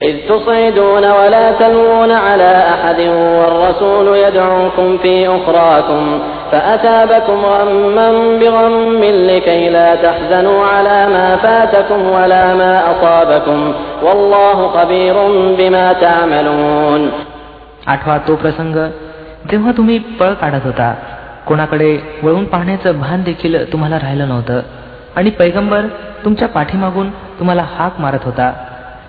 إذ تصعدون ولا تلوون على أحد والرسول يدعوكم في أخراكم فأتابكم غما بغم لكي لا تحزنوا على ما فاتكم ولا ما أصابكم والله خبير بما تعملون आठवा तो प्रसंग जेव्हा तुम्ही पळ काढत होता कोणाकडे वळून पाहण्याचं भान देखील तुम्हाला राहिलं नव्हतं आणि पैगंबर तुमच्या पाठीमागून तुम्हाला हाक मारत होता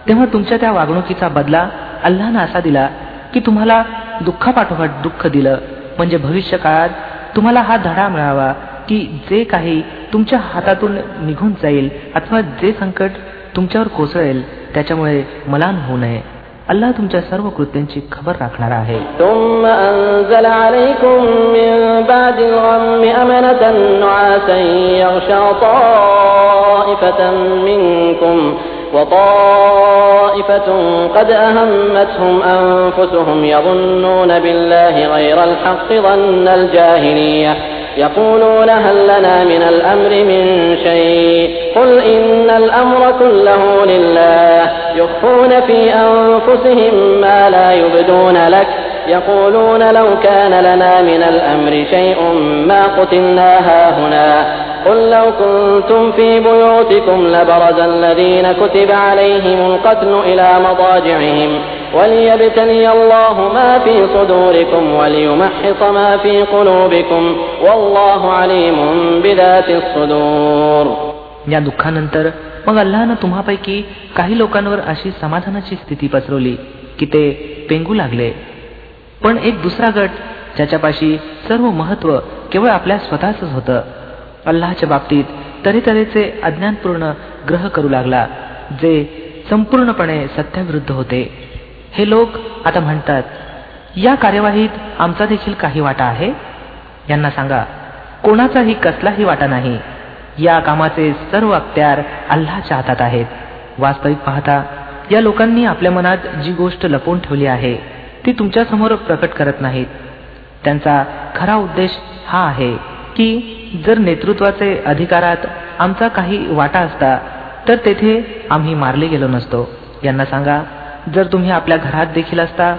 तेव्हा तुमच्या त्या वागणुकीचा बदला अल्लानं असा दिला की तुम्हाला दुःखापाठोपाठ दुःख दिलं. म्हणजे भविष्य काळात तुम्हाला हा धडा मिळावा की जे काही तुमच्या हातातून निघून जाईल अथवा जे संकट तुमच्यावर कोसळेल त्याच्यामुळे मलान होऊ नये. अल्लाह तुमच्या सर्व कृत्यांची खबर राखणार आहे. ثم وطائفة قد أهمتهم أنفسهم يظنون بالله غير الحق ظن الجاهلية. يقولون هل لنا من الأمر من شيء؟ قل إن الأمر كله لله. يخفون في أنفسهم ما لا يبدون لك. يقولون لو كان لنا من الأمر شيء ما قتلنا هاهنا. قل لو كنتم في بيوتكم لبرز الذين كتب عليهم القتل إلى مضاجعهم وليبتلي الله ما في صدوركم وليمحص ما في قلوبكم والله عليم بذات الصدور या दुःखानंतर मग अल्लानं तुम्हापैकी काही लोकांवर अशी समाधानाची स्थिती पसरवली की ते पेंगू लागले पण एक दुसरा गट ज्याच्यापाशी सर्व महत्व केवळ आपल्या स्वतःच होतं अल्लाच्या बाबतीत तऱ्हेतऱ्हेचे अज्ञानपूर्ण ग्रह करू लागला जे संपूर्णपणे सत्याविरुद्ध होते. हे लोक आता म्हणतात या कार्यवाहीत आमचा देखील काही वाटा आहे? यांना सांगा कोणाचाही कसलाही वाटा नाही. या कामाचे सर्व अख्त्यार अल्लाच्या हातात आहेत. वास्तविक पाहता या लोकांनी आपल्या मनात जी गोष्ट लपवून ठेवली आहे ती तुमच्यासमोर प्रकट करत नाहीत. त्यांचा खरा उद्देश हा आहे की जर नेतृत्वाचे अधिकारात आमचा काही वाटा असता तर तेथे आम्ही मारले गेलो नसतो. यांना सांगा जर तुम्ही आपल्या घरात देखील असता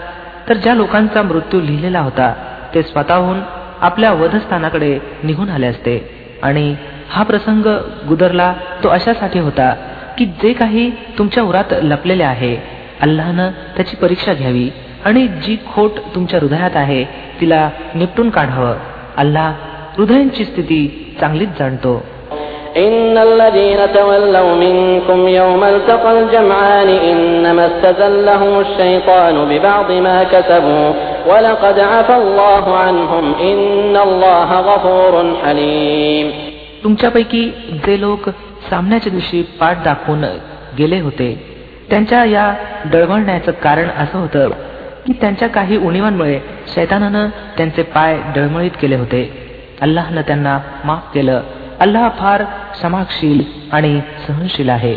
तर ज्या लोकांचा मृत्यू लिहिलेला होता ते स्वतःहून आपल्या वधस्थानाकडे निघून आले असते. आणि हा प्रसंग गुदरला तो अशासाठी होता की जे काही तुमच्या उरात लपलेले आहे अल्लानं त्याची परीक्षा घ्यावी. आणि जी खोट तुमच्या हृदयात आहे तिला निपटून काढावं. अल्लाह हृदयांची स्थिती चांगलीच जाणतो إن الذين تولوا منكم يوم التقى الجمعان إنما استزلهم الشيطان ببعض ما كسبوا ولقد عفى الله عنهم إن الله غفور حليم तुमच्यापैकी जे लोक सामन्याच्या दिवशी पाठ दाखवून गेले होते त्यांच्या या डळमळण्याचं कारण असं होतं की त्यांच्या काही उणीवांमुळे शैतानानं त्यांचे पाय डळमळीत केले होते अल्लाहनं त्यांना माफ केलं अल्लाह फार क्षमाशील आणि सहनशील आहे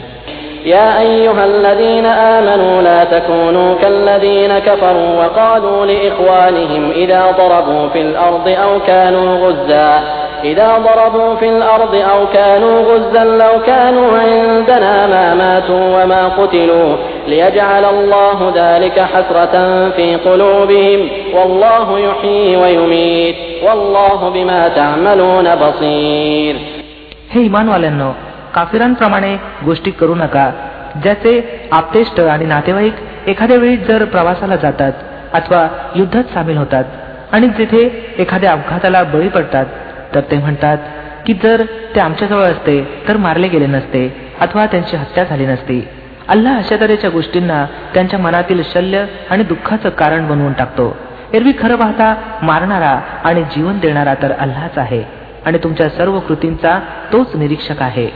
يا أيها الذين آمنوا لا تكونوا كالذين كفروا وقالوا لإخوانهم إذا ضربوا في الأرض أو كانوا غزا إذا ضربوا في الأرض أو كانوا غزا لو كانوا عندنا ما ماتوا وما قتلوا ليجعل الله ذلك حسرة في قلوبهم والله يحيي ويميت والله بما تعملون بصير हे इमानवाल्यांनो काफिरांप्रमाणे गोष्टी करू नका ज्याचे आपतेष्ट आणि नातेवाईक एखाद्या वेळी जर प्रवासाला जातात अथवा युद्धात सामील होतात आणि जिथे एखाद्या अपघाताला बळी पडतात तर ते म्हणतात की जर ते आमच्याजवळ असते तर मारले गेले नसते अथवा त्यांची हत्या झाली नसती अल्लाह अशा तऱ्हेच्या गोष्टींना त्यांच्या मनातील शल्य आणि दुःखाचं कारण बनवून टाकतो एरवी खरं पाहता मारणारा आणि जीवन देणारा तर अल्लाच आहे आणि तुमच्या सर्व कृतींचा तोच निरीक्षक आहे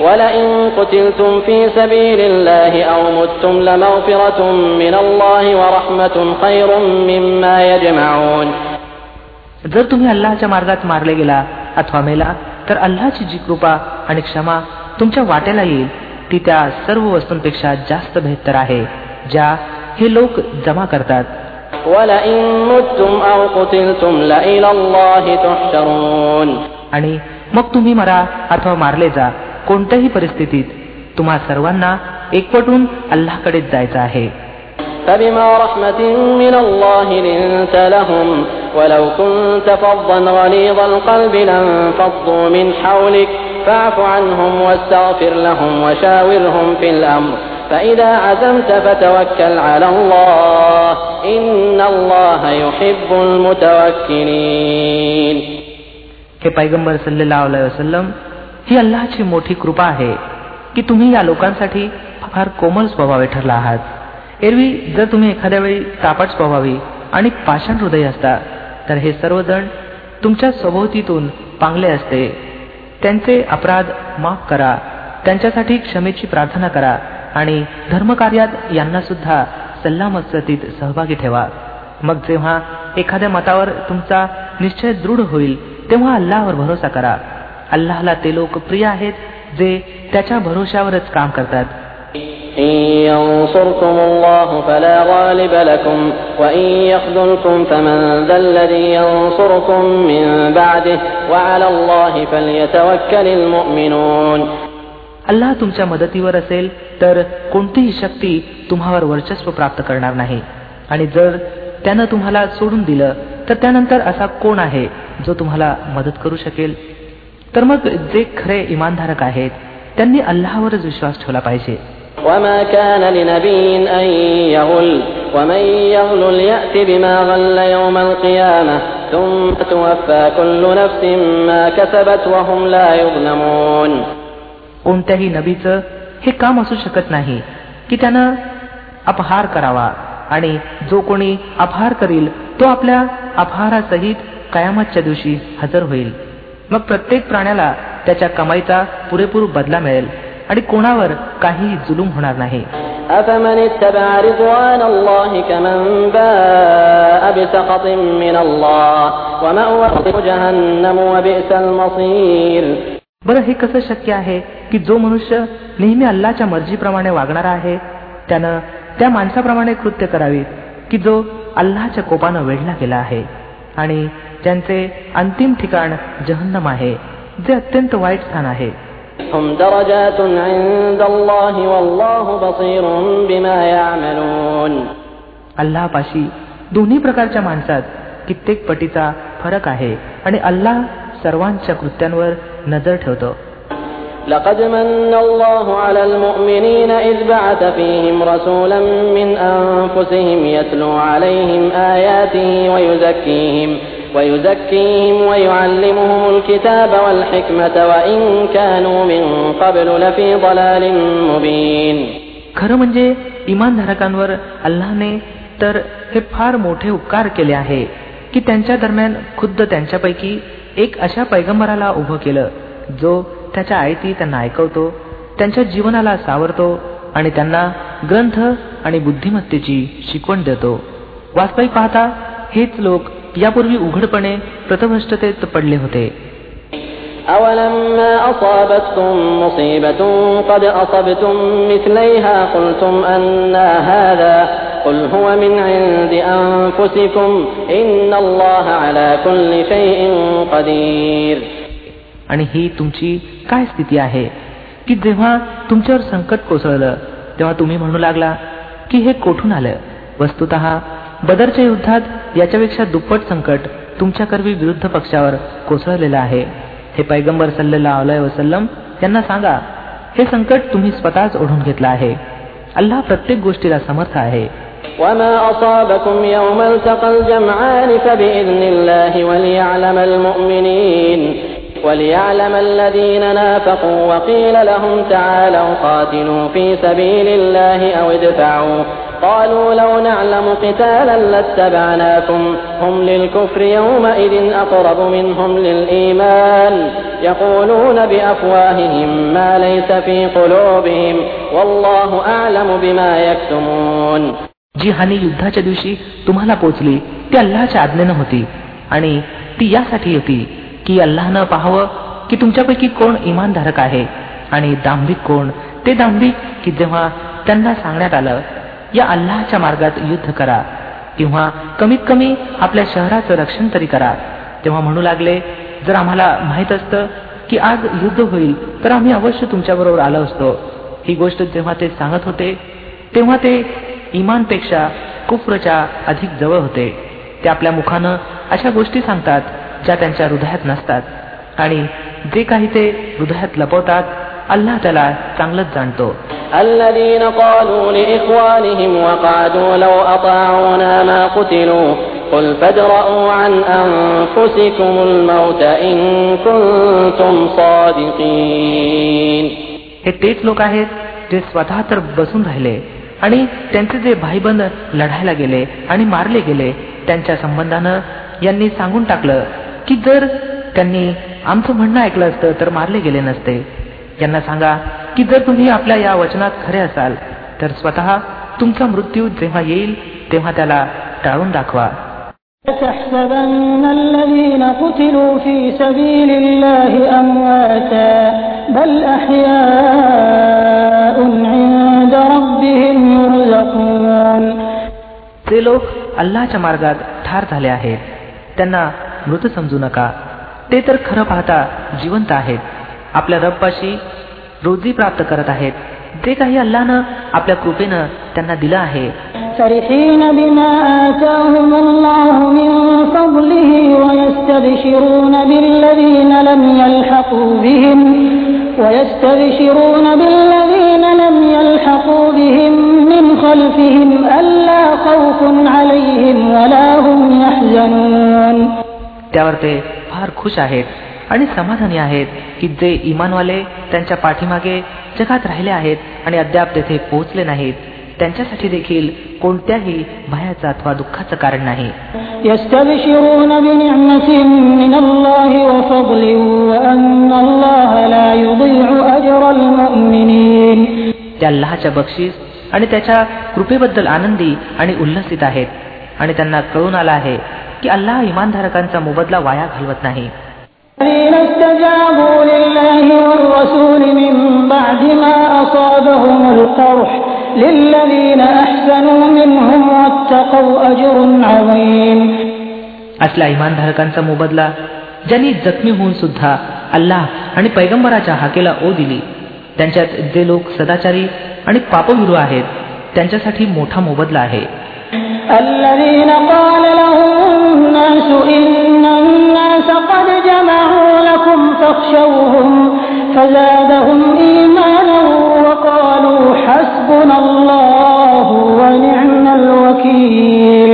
ولئن قتلتم في سبيل الله أو متم لمغفرة من الله ورحمة خير مما يجمعون जर तुम्ही अल्लाच्या मार्गात मारले गेला अथवा मेला तर अल्लाची जी कृपा आणि क्षमा तुमच्या वाट्याला येईल ती त्या सर्व वस्तूंपेक्षा जास्त बेहतर आहे ज्या हे लोक जमा करतात. आणि मग तुम्ही मरा अथवा मारले जा कोणत्याही परिस्थितीत तुम्हा सर्वांना एकवटून अल्लाकडेच जायचं आहे. فبما رحمة من الله لنت لهم ولو كنت فظا غليظ القلب لانفضوا من حولك فاعف عنهم واستغفر لهم وشاورهم في الأمر فإذا عزمت فتوكل على الله إن الله يحب المتوكلين हे पैगंबर सल्लेला वसलम ही अल्लाची मोठी कृपा आहे की तुम्ही या लोकांसाठी फार कोमल स्वभावे ठरला आहात एरवी जर तुम्ही एखाद्या वेळी तापट स्वभावी आणि पाषाण हृदय असता तर हे सर्वजण तुमच्या स्वभोवतीतून पांगले असते. त्यांचे अपराध माफ करा त्यांच्यासाठी क्षमेची प्रार्थना करा आणि धर्मकार्यात यांना सुद्धा सल्लामसतीत सहभागी ठेवा. मग जेव्हा एखाद्या मतावर तुमचा निश्चय दृढ होईल तेव्हा अल्लावर भरोसा करा. अल्लाहला ते लोक प्रिय आहेत जे त्याच्या भरोशावरच काम करतात. ينصركم الله فلا غالب لكم وإن يخذلكم فمن ذا الذي ينصركم من بعده وعلى الله فليتوكل المؤمنون अल्लाह तुमच्या मदतीवर असेल तर कोणतीही शक्ती तुम्हावर वर्चस्व प्राप्त करणार नाही आणि जर त्यानं तुम्हाला सोडून दिलं तर त्यानंतर असा कोण आहे जो तुम्हाला मदत करू शकेल तर मग जे खरे इमानधारक आहेत त्यांनी अल्लाहवरच विश्वास ठेवला पाहिजे وما كان لنبي أن يغل ومن يغل يأت بما غل يوم القيامة ثم توفى كل نفس ما كسبت وهم لا يظلمون कोणत्याही नबीचं हे काम असू शकत नाही की त्यानं अपहार करावा आणि जो कोणी अपहार करील तो आपल्या अपहारासहित कयामतच्या दिवशी हजर होईल मग प्रत्येक प्राण्याला त्याच्या कमाईचा पुरेपूर बदला मिळेल आणि कोणावर काही जुलूम होणार नाही أفمن اتبع رضوان الله كمن باء بسخط من الله ومأواه جهنم وبئس المصير बरं हे कसं शक्य आहे की जो मनुष्य नेहमी अल्लाच्या मर्जीप्रमाणे वागणारा आहे त्यानं त्या माणसाप्रमाणे कृत्य करावी की जो अल्लाच्या कोपानं वेढला गेला आहे आणि ज्यांचे अंतिम ठिकाण जहन्नम आहे जे अत्यंत वाईट स्थान आहे هم درجات عند الله والله بصير بما يعملون अल्लापाशी दोन्ही प्रकारच्या माणसात कित्येक पटीचा फरक आहे आणि अल्लाह सर्वांच्या कृत्यांवर नजर ठेवतो لقد من الله على المؤمنين إذ بعث فيهم رسولا من أنفسهم يتلو عليهم آياته ويزكيهم ويزكيهم ويعلمهم الكتاب والحكمة وإن كانوا من قبل لفي ضلال مبين खरं म्हणजे इमानधारकांवर अल्लाने तर हे फार मोठे उपकार केले आहे की त्यांच्या दरम्यान खुद्द त्यांच्यापैकी एक अशा पैगंबराला उभं केलं जो त्याच्या आयती त्यांना ऐकवतो त्यांच्या जीवनाला सावरतो आणि त्यांना ग्रंथ आणि बुद्धिमत्तेची शिकवण देतो वास्तविक पाहता हेच लोक यापूर्वी उघडपणे प्रतभ्रष्टतेत पडले होते أولما أصابتكم مصيبة قد أصبتم مثليها قلتم أنا هذا قل هو من عند أنفسكم إن الله على كل شيء قدير आणि ही तुमची काय स्थिती आहे की जेव्हा तुमच्यावर संकट कोसळलं तेव्हा तुम्ही म्हणू लागला की हे कोठून आलं वस्तुत बदरच्या युद्धात याच्यापेक्षा दुप्पट संकट तुमच्याकरवी विरुद्ध पक्षावर कोसळलेलं आहे हे पैगंबर सल्लेला अलय वसलम यांना सांगा हे संकट तुम्ही स्वतःच ओढून घेतलं आहे अल्लाह प्रत्येक गोष्टीला समर्थ आहे وما أصابكم يوم التقى الجمعان فبإذن الله وليعلم المؤمنين وليعلم الذين نافقوا وقيل لهم تعالوا قاتلوا في سبيل الله أو ادفعوا قالوا لو نعلم قتالا لاتبعناكم هم للكفر يومئذ أقرب منهم للإيمان يقولون بأفواههم ما ليس في قلوبهم والله أعلم بما يكتمون जी हानी युद्धाच्या दिवशी तुम्हाला पोचली ती अल्लाच्या आज्ञेनं होती आणि ती यासाठी होती की अल्लाहनं पाहावं की तुमच्यापैकी कोण इमानधारक आहे आणि दांभिक कोण? ते दांभिक की जेव्हा त्यांना सांगण्यात आलं या अल्लाहच्या मार्गात युद्ध करा. किंवा कमीत कमी आपल्या शहराचं रक्षण तरी करा. तेव्हा म्हणू लागले जर आम्हाला माहीत असतं की आज युद्ध होईल तर आम्ही अवश्य तुमच्याबरोबर आलो असतो. ही गोष्ट जेव्हा ते सांगत होते तेव्हा ते इमानपेक्षा कुफ्रच्या अधिक जवळ होते. ते आपल्या मुखानं अशा गोष्टी सांगतात ज्या त्यांच्या हृदयात नसतात आणि जे काही ते हृदयात लपवतात अल्लाह त्याला चांगलंच जाणतो الذين قالوا لإخوانهم وقعدوا لو أطاعونا ما قتلوا قل فادرءوا عن أنفسكم الموت إن كنتم صادقين हे तेच लोक आहेत जे स्वतः तर बसून राहिले आणि त्यांचे जे भाईबंद लढायला गेले आणि मारले गेले त्यांच्या संबंधानं यांनी सांगून टाकलं की जर त्यांनी आमचं म्हणणं ऐकलं असतं तर मारले गेले नसते. यांना सांगा की जर तुम्ही आपल्या या वचनात खरे असाल तर स्वतः तुमचा मृत्यू जेव्हा येईल तेव्हा त्याला टाळून दाखवा. ते लोक अल्लाच्या मार्गात ठार झाले आहेत त्यांना मृत समजू नका ते तर खरं पाहता जिवंत आहेत आपल्या रबपाशी रोजी प्राप्त करत आहेत जे काही अल्लानं आपल्या कृपेनं त्यांना दिलं आहे فرحين بما آتاهم الله من فضله ويستبشرون بالذين لم يلحقوا بهم ويستبشرون بالذين لم يلحقوا بهم من خلفهم ألا خوف عليهم ولا هم يحزنون त्यावर ते फार खुश आहेत आणि समाधानी आहेत की जे इमानवाले त्यांच्या पाठीमागे जगात राहिले आहेत आणि अद्याप तेथे पोहोचले नाहीत. त्यांच्यासाठी देखील कोणत्याही भयाचा अथवा दुःखाचं कारण नाही. त्या लहाच्या बक्षीस आणि त्याच्या कृपेबद्दल आनंदी आणि उल्लसित आहेत. आणि त्यांना कळून आला आहे की अल्लाह इमानधारकांचा मोबदला वाया घालवत नाही. असल्या इमानधारकांचा मोबदला ज्यांनी जखमी होऊन सुद्धा अल्लाह आणि पैगंबराच्या हाकेला ओ दिली त्यांच्यात जे लोक सदाचारी आणि पापविरू आहेत त्यांच्यासाठी मोठा मोबदला आहे. الذين قال لهم الناس إن الناس قد جمعوا لكم فاخشوهم فزادهم إيمانا وقالوا حسبنا الله ونعم الوكيل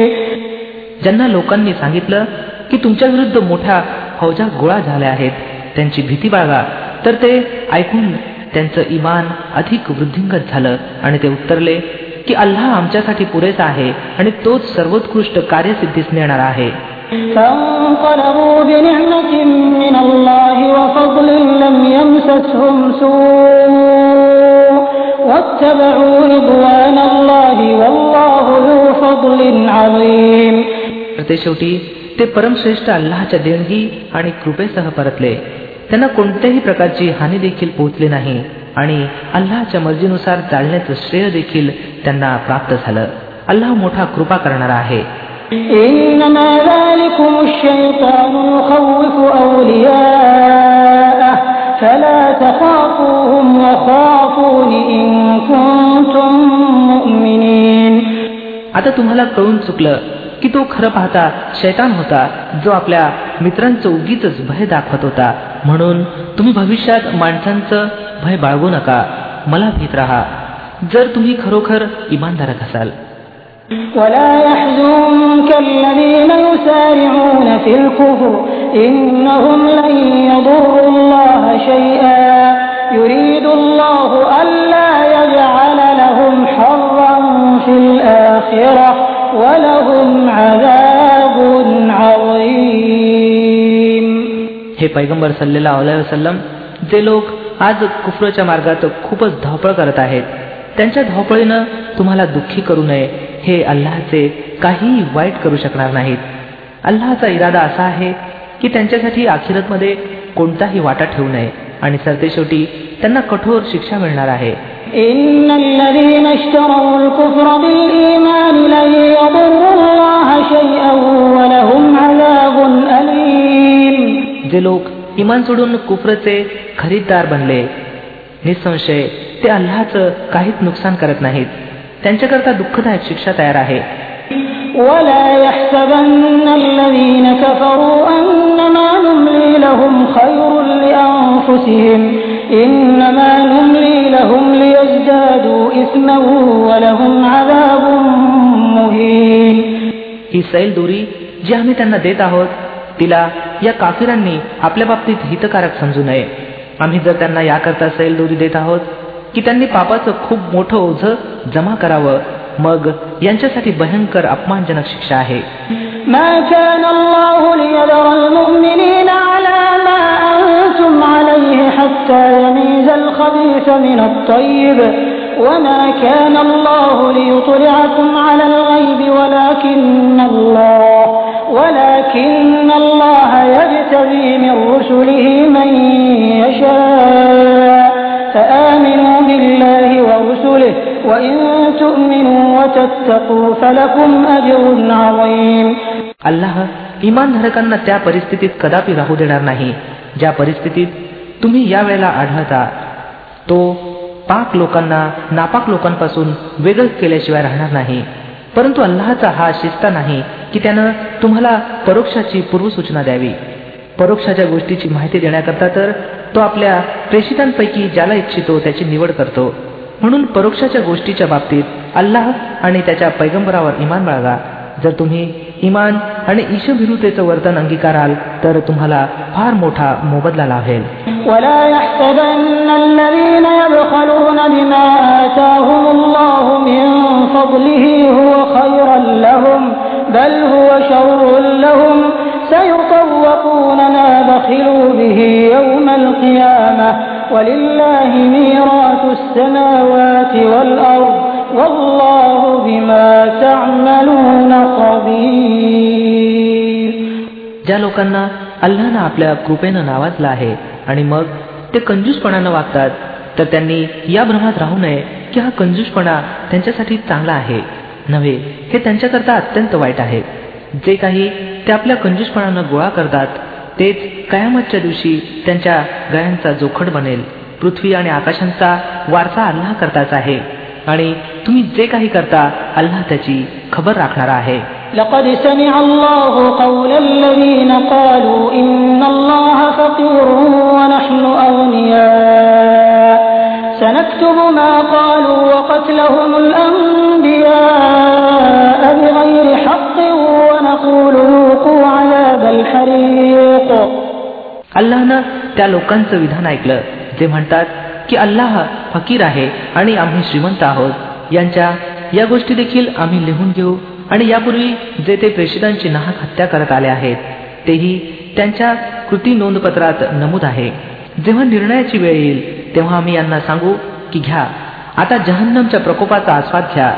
ज्यांना लोकांनी सांगितलं की तुमच्या विरुद्ध मोठ्या फौजा गोळा झाल्या आहेत त्यांची भीती बाळगा तर ते ऐकून त्यांचं इमान अधिक वृद्धिंगत झालं आणि ते उत्तरले की अल्लाह आमच्यासाठी पुरेसा आहे आणि तोच सर्वोत्कृष्ट कार्यसिद्धीस नेणारा आहे. ते शेवटी ते परमश्रेष्ठ अल्लाच्या देणगी आणि कृपेसह परतले. त्यांना कोणत्याही प्रकारची हानी देखील पोहोचली नाही. आणि अल्लाच्या मर्जीनुसार चालण्याचं श्रेय देखील त्यांना प्राप्त झालं. अल्लाह मोठा कृपा करणारा आहे. आता तुम्हाला कळून चुकलं की तो खरं पाहता शैतान होता जो आपल्या मित्रांचं उगीच भय दाखवत होता म्हणून तुम्ही भविष्यात माणसांचं भय बाळगू नका मला भीत राहा जर तुम्ही खरोखर इमानधारक असाल ولا يحزنك الذين يسارعون في الكفر إنهم لن يضروا الله شيئا पैगंबर सल्लेला वसलम जे लोक आज कुफरच्या मार्गात खूपच धावपळ करत आहेत त्यांच्या धावपळीनं तुम्हाला दुःखी करू नये हे अल्लाचे काहीही वाईट करू शकणार नाहीत. अल्लाचा इरादा असा आहे की त्यांच्यासाठी अखिरतमध्ये कोणताही वाटा ठेवू नये आणि सरतेशेवटी त्यांना कठोर शिक्षा मिळणार आहे. إن जे लोक इमान सोडून कुफरचे खरीददार बनले निसंशय ते अल्लाचं काहीच नुकसान करत नाहीत त्यांच्याकरता दुःखदायक शिक्षा तयार आहे ولا يحسبن الذين كفروا أنما نملي لهم خير لأنفسهم إنما نملي لهم ليزدادوا إثما ولهم عذاب مهين ही सैल दोरी जी आम्ही त्यांना देत आहोत तिला या काफिरांनी आपल्या बाबतीत हितकारक समजू नये आम्ही जर त्यांना याकरता सैल दोरी देत आहोत की त्यांनी पापाचं खूप मोठं ओझ जमा करावं मग यांच्यासाठी भयंकर अपमानजनक शिक्षा आहे ما كان الله ليذر المؤمنين على ما أنتم عليه حتى يميز الخبيث من الطيب وما كان الله ليطلعكم على الغيب ولكن الله ولكن الله يجتبي من رسله من يشاء فآمنوا بالله ورسله وإن تؤمنوا وتتقوا فلكم أجر عظيم अल्लाह इमानधारकांना त्या परिस्थितीत कदापि राहू देणार नाही ज्या परिस्थितीत तुम्ही या वेळेला आढळता तो पाक लोकांना नापाक लोकांपासून वेगळं केल्याशिवाय राहणार नाही परंतु अल्लाहचा हा शिस्ता नाही की त्यानं तुम्हाला परोक्षाची पूर्वसूचना द्यावी परोक्षाच्या गोष्टीची माहिती देण्याकरता तर तो आपल्या प्रेषितांपैकी ज्याला इच्छितो त्याची निवड करतो म्हणून परोक्षाच्या गोष्टीच्या बाबतीत अल्लाह आणि त्याच्या पैगंबरावर इमान बाळगा जर तुम्ही इमान आणि ईशभिरुतेचं वर्तन अंगीकाराल तर तुम्हाला फार मोठा मोबदला लाभेल ولا يحسبن الذين يبخلون بما آتاهم الله من فضله هو خيرا لهم بل هو شر لهم سيطوقون ما بخلوا به يوم القيامة ولله ميراث السماوات والأرض والله بما تعملون خبير ज्या लोकांना अल्लानं आपल्या कृपेनं नावाजलं आहे आणि मग ते कंजूसपणानं वागतात तर त्यांनी या भ्रमात राहू नये की हा कंजूसपणा त्यांच्यासाठी चांगला आहे नव्हे हे त्यांच्याकरता अत्यंत वाईट आहे जे काही ते आपल्या कंजूसपणानं गोळा करतात तेच कयामतच्या दिवशी त्यांच्या गळ्यांचा जोखड बनेल पृथ्वी आणि आकाशांचा वारसा अल्लाह करताच आहे आणि तुम्ही जे काही करता अल्लाह त्याची खबर राखणारा आहे لقد سمع الله قول الذين قالوا إن الله فقير ونحن أغنياء سنكتب ما قالوا وقتلهم الأنبياء بغير حق ونقول ذوقوا عذاب الحريق अल्लाहनं त्या लोकांचं विधान ऐकलं जे म्हणतात की अल्लाह फकीर आहे आणि आम्ही श्रीमंत आहोत यांच्या या गोष्टी देखील आम्ही लिहून घेऊ आणि यापूर्वी जे ते प्रेषितांची नाहक हत्या करत आले आहेत तेही त्यांच्या कृती नोंदपत्रात नमूद आहे जेव्हा निर्णयाची वेळ येईल तेव्हा आम्ही यांना सांगू की घ्या आता जहन्नमच्या प्रकोपाचा आस्वाद घ्या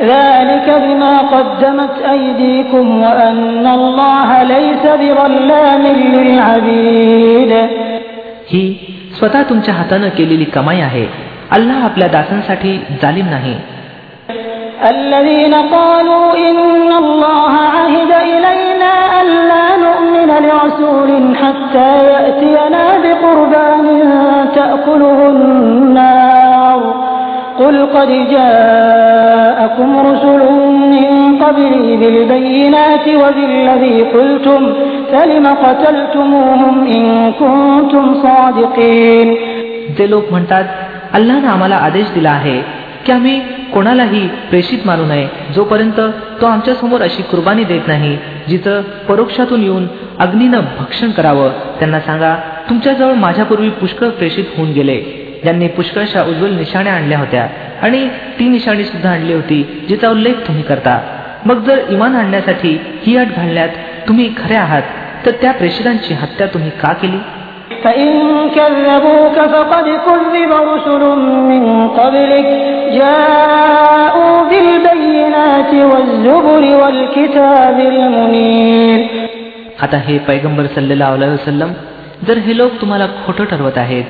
ذلك بما قدمت أيديكم وأن الله ليس بظلام للعبيد ही स्वतः तुमच्या हातानं केलेली कमाई आहे अल्लाह आपल्या दासांसाठी जालिम नाही الذين قالوا إن الله عهد إلينا ألا نؤمن لرسول حتى يأتينا بقربان تأكله النار قل قد جاءكم رسل من قبلي بالبينات وبالذي قلتم فلم قتلتموهم إن كنتم صادقين जे लोक म्हणतात अल्लानं आम्हाला आदेश दिला आहे की आम्ही कोणालाही प्रेषित मानू नये जोपर्यंत तो आमच्या समोर अशी कुर्बानी देत नाही जिचं परोक्षातून येऊन अग्नीनं भक्षण करावं त्यांना सांगा तुमच्याजवळ माझ्यापूर्वी पुष्कळ प्रेषित होऊन गेले. ज्यांनी पुष्कळशा उज्ज्वल निशाण्या आणल्या होत्या. आणि ती निशाणी सुद्धा आणली होती जिचा उल्लेख तुम्ही करता. मग जर इमान आणण्यासाठी ही अट घालण्यात तुम्ही खरे आहात तर त्या प्रेषितांची हत्या तुम्ही का केली? आता हे पैगंबर सल्लेला वसलम जर हे लोक तुम्हाला खोटं ठरवत आहेत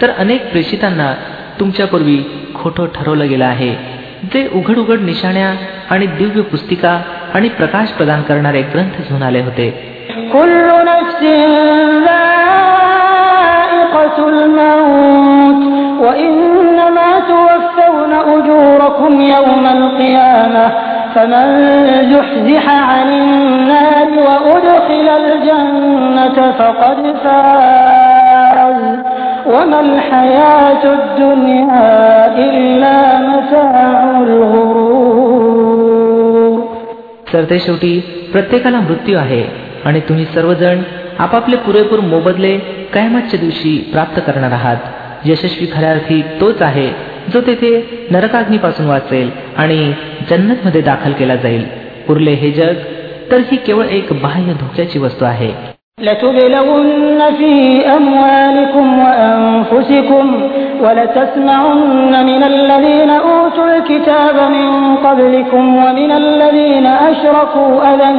तर अनेक प्रेषितांना तुमच्यापूर्वी खोटं ठरवलं गेलं आहे जे उघड उघड निशाण्या आणि दिव्य पुस्तिका आणि प्रकाश प्रदान करणारे ग्रंथ घेऊन आले होते كل نفس ذائقة الموت وإنما توفون أجوركم يوم القيامة فمن زحزح عن النار وأدخل الجنة فقد فاز وما الحياة الدنيا إلا متاع الغرور सरते शेवटी प्रत्येकाला मृत्यू आहे आणि तुम्ही सर्वजण आपापले पुरेपूर मोबदले कायमातच्या दिवशी प्राप्त करणार आहात यशस्वी खऱ्या अर्थी तोच आहे जो तेथे नरकाग्नीपासून वाचेल आणि जन्नतमध्ये दाखल केला जाईल उरले हे जग तर ही केवळ एक बाह्य धोक्याची वस्तू आहे لتبلغن في أموالكم وأنفسكم ولتسمعن من الذين أوتوا الكتاب من قبلكم ومن الذين أشركوا أذى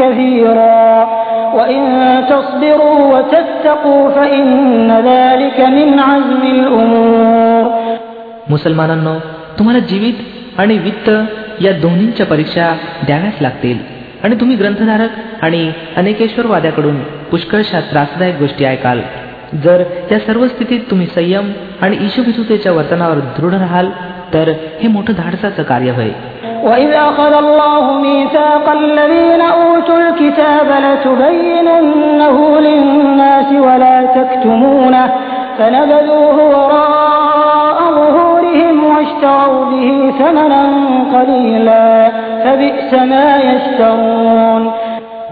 كثيرا وإن تصبروا وتتقوا فإن ذلك من عزم الأمور मुसलमानांनो तुम्हाला जीवित आणि वित्त या दोन्हींच्या परीक्षा द्याव्याच लागतील आणि तुम्ही ग्रंथधारक आणि अनेकेश्वरवाद्याकडून पुष्कळशा त्रासदायक गोष्टी ऐकाल जर या सर्व स्थितीत तुम्ही संयम आणि ईशभिजुतेच्या वर्तनावर दृढ राहाल तर हे मोठं धाडसाचं कार्य होय وإذ أخذ الله ميثاق الذين أوتوا الكتاب لتبيننه للناس ولا تكتمونه فنبذوه وراء ظهورهم واشتروا به ثمنا قليلا فبئس ما يشترون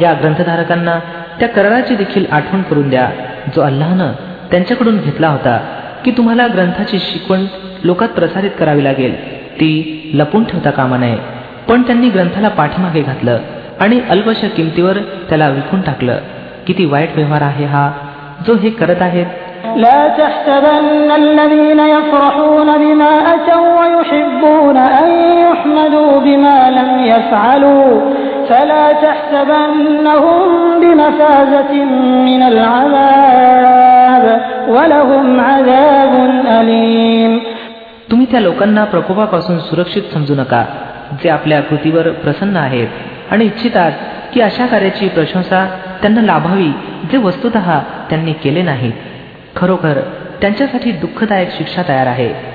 या ग्रंथधारकांना त्या कराराची देखील आठवण करून द्या जो अल्लानं त्यांच्याकडून घेतला होता की तुम्हाला ग्रंथाची शिकवण लोकात प्रसारित करावी लागेल ती लपून ठेवता कामा नये पण त्यांनी ग्रंथाला पाठीमागे घातलं आणि अल्पशा किमतीवर त्याला विकून टाकलं किती वाईट व्यवहार आहे हा जो हे करत आहेत لا تحسبن الذين يفرحون بما أتوا ويحبون أن يحمدوا بما لم يفعلوا فلا تحسبنهم بمفازة من العذاب ولهم عذاب أليم तुम्ही त्या लोकांना प्रकोपापासून सुरक्षित समजू नका जे आपल्या कृतीवर प्रसन्न आहेत आणि इच्छितात की अशा कार्याची प्रशंसा त्यांना लाभावी जे वस्तुत त्यांनी केले नाहीत खरोखर त्यांच्यासाठी दुःखदायक शिक्षा तयार आहे.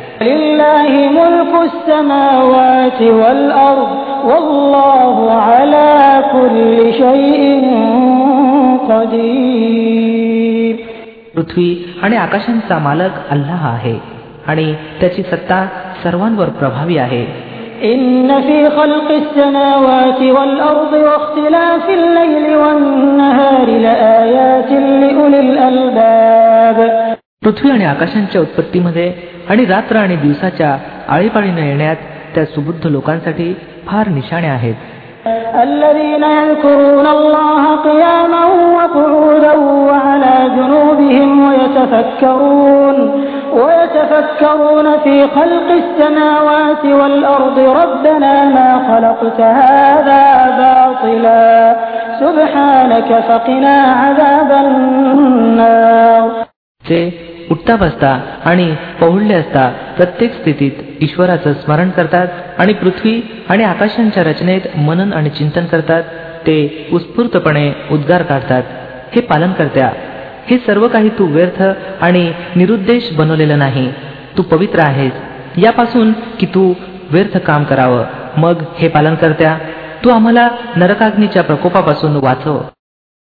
पृथ्वी आणि आकाशांचा मालक अल्लाह आहे आणि त्याची सत्ता सर्वांवर प्रभावी आहे. إن في خلق السماوات والأرض واختلاف الليل والنهار لآيات لأولي الألباب पृथ्वी आणि आकाशांच्या उत्पत्तीमध्ये आणि रात्र आणि दिवसाच्या आळीपाळीनं येण्यात त्या सुबुद्ध लोकांसाठी फार निशाणे आहेत الذين يذكرون الله قياما وقعودا وعلى جنوبهم ويتفكرون ويتفكرون في خلق السماوات والأرض ربنا ما خلقت هذا باطلا سبحانك فقنا عذاب النار जे उठता बसता आणि पहुडले असता प्रत्येक स्थितीत ईश्वराचं स्मरण करतात आणि पृथ्वी आणि आकाशांच्या रचनेत मनन आणि चिंतन करतात ते उत्स्फूर्तपणे उद्गार काढतात हे पालन करत्या हे सर्व काही तू व्यर्थ आणि निरुद्देश बनवलेलं नाही. तू पवित्र आहेस. यापासून की तू व्यर्थ काम करावं. मग हे पालन करत्या. तू आम्हाला नरकाग्नीच्या प्रकोपापासून वाचव.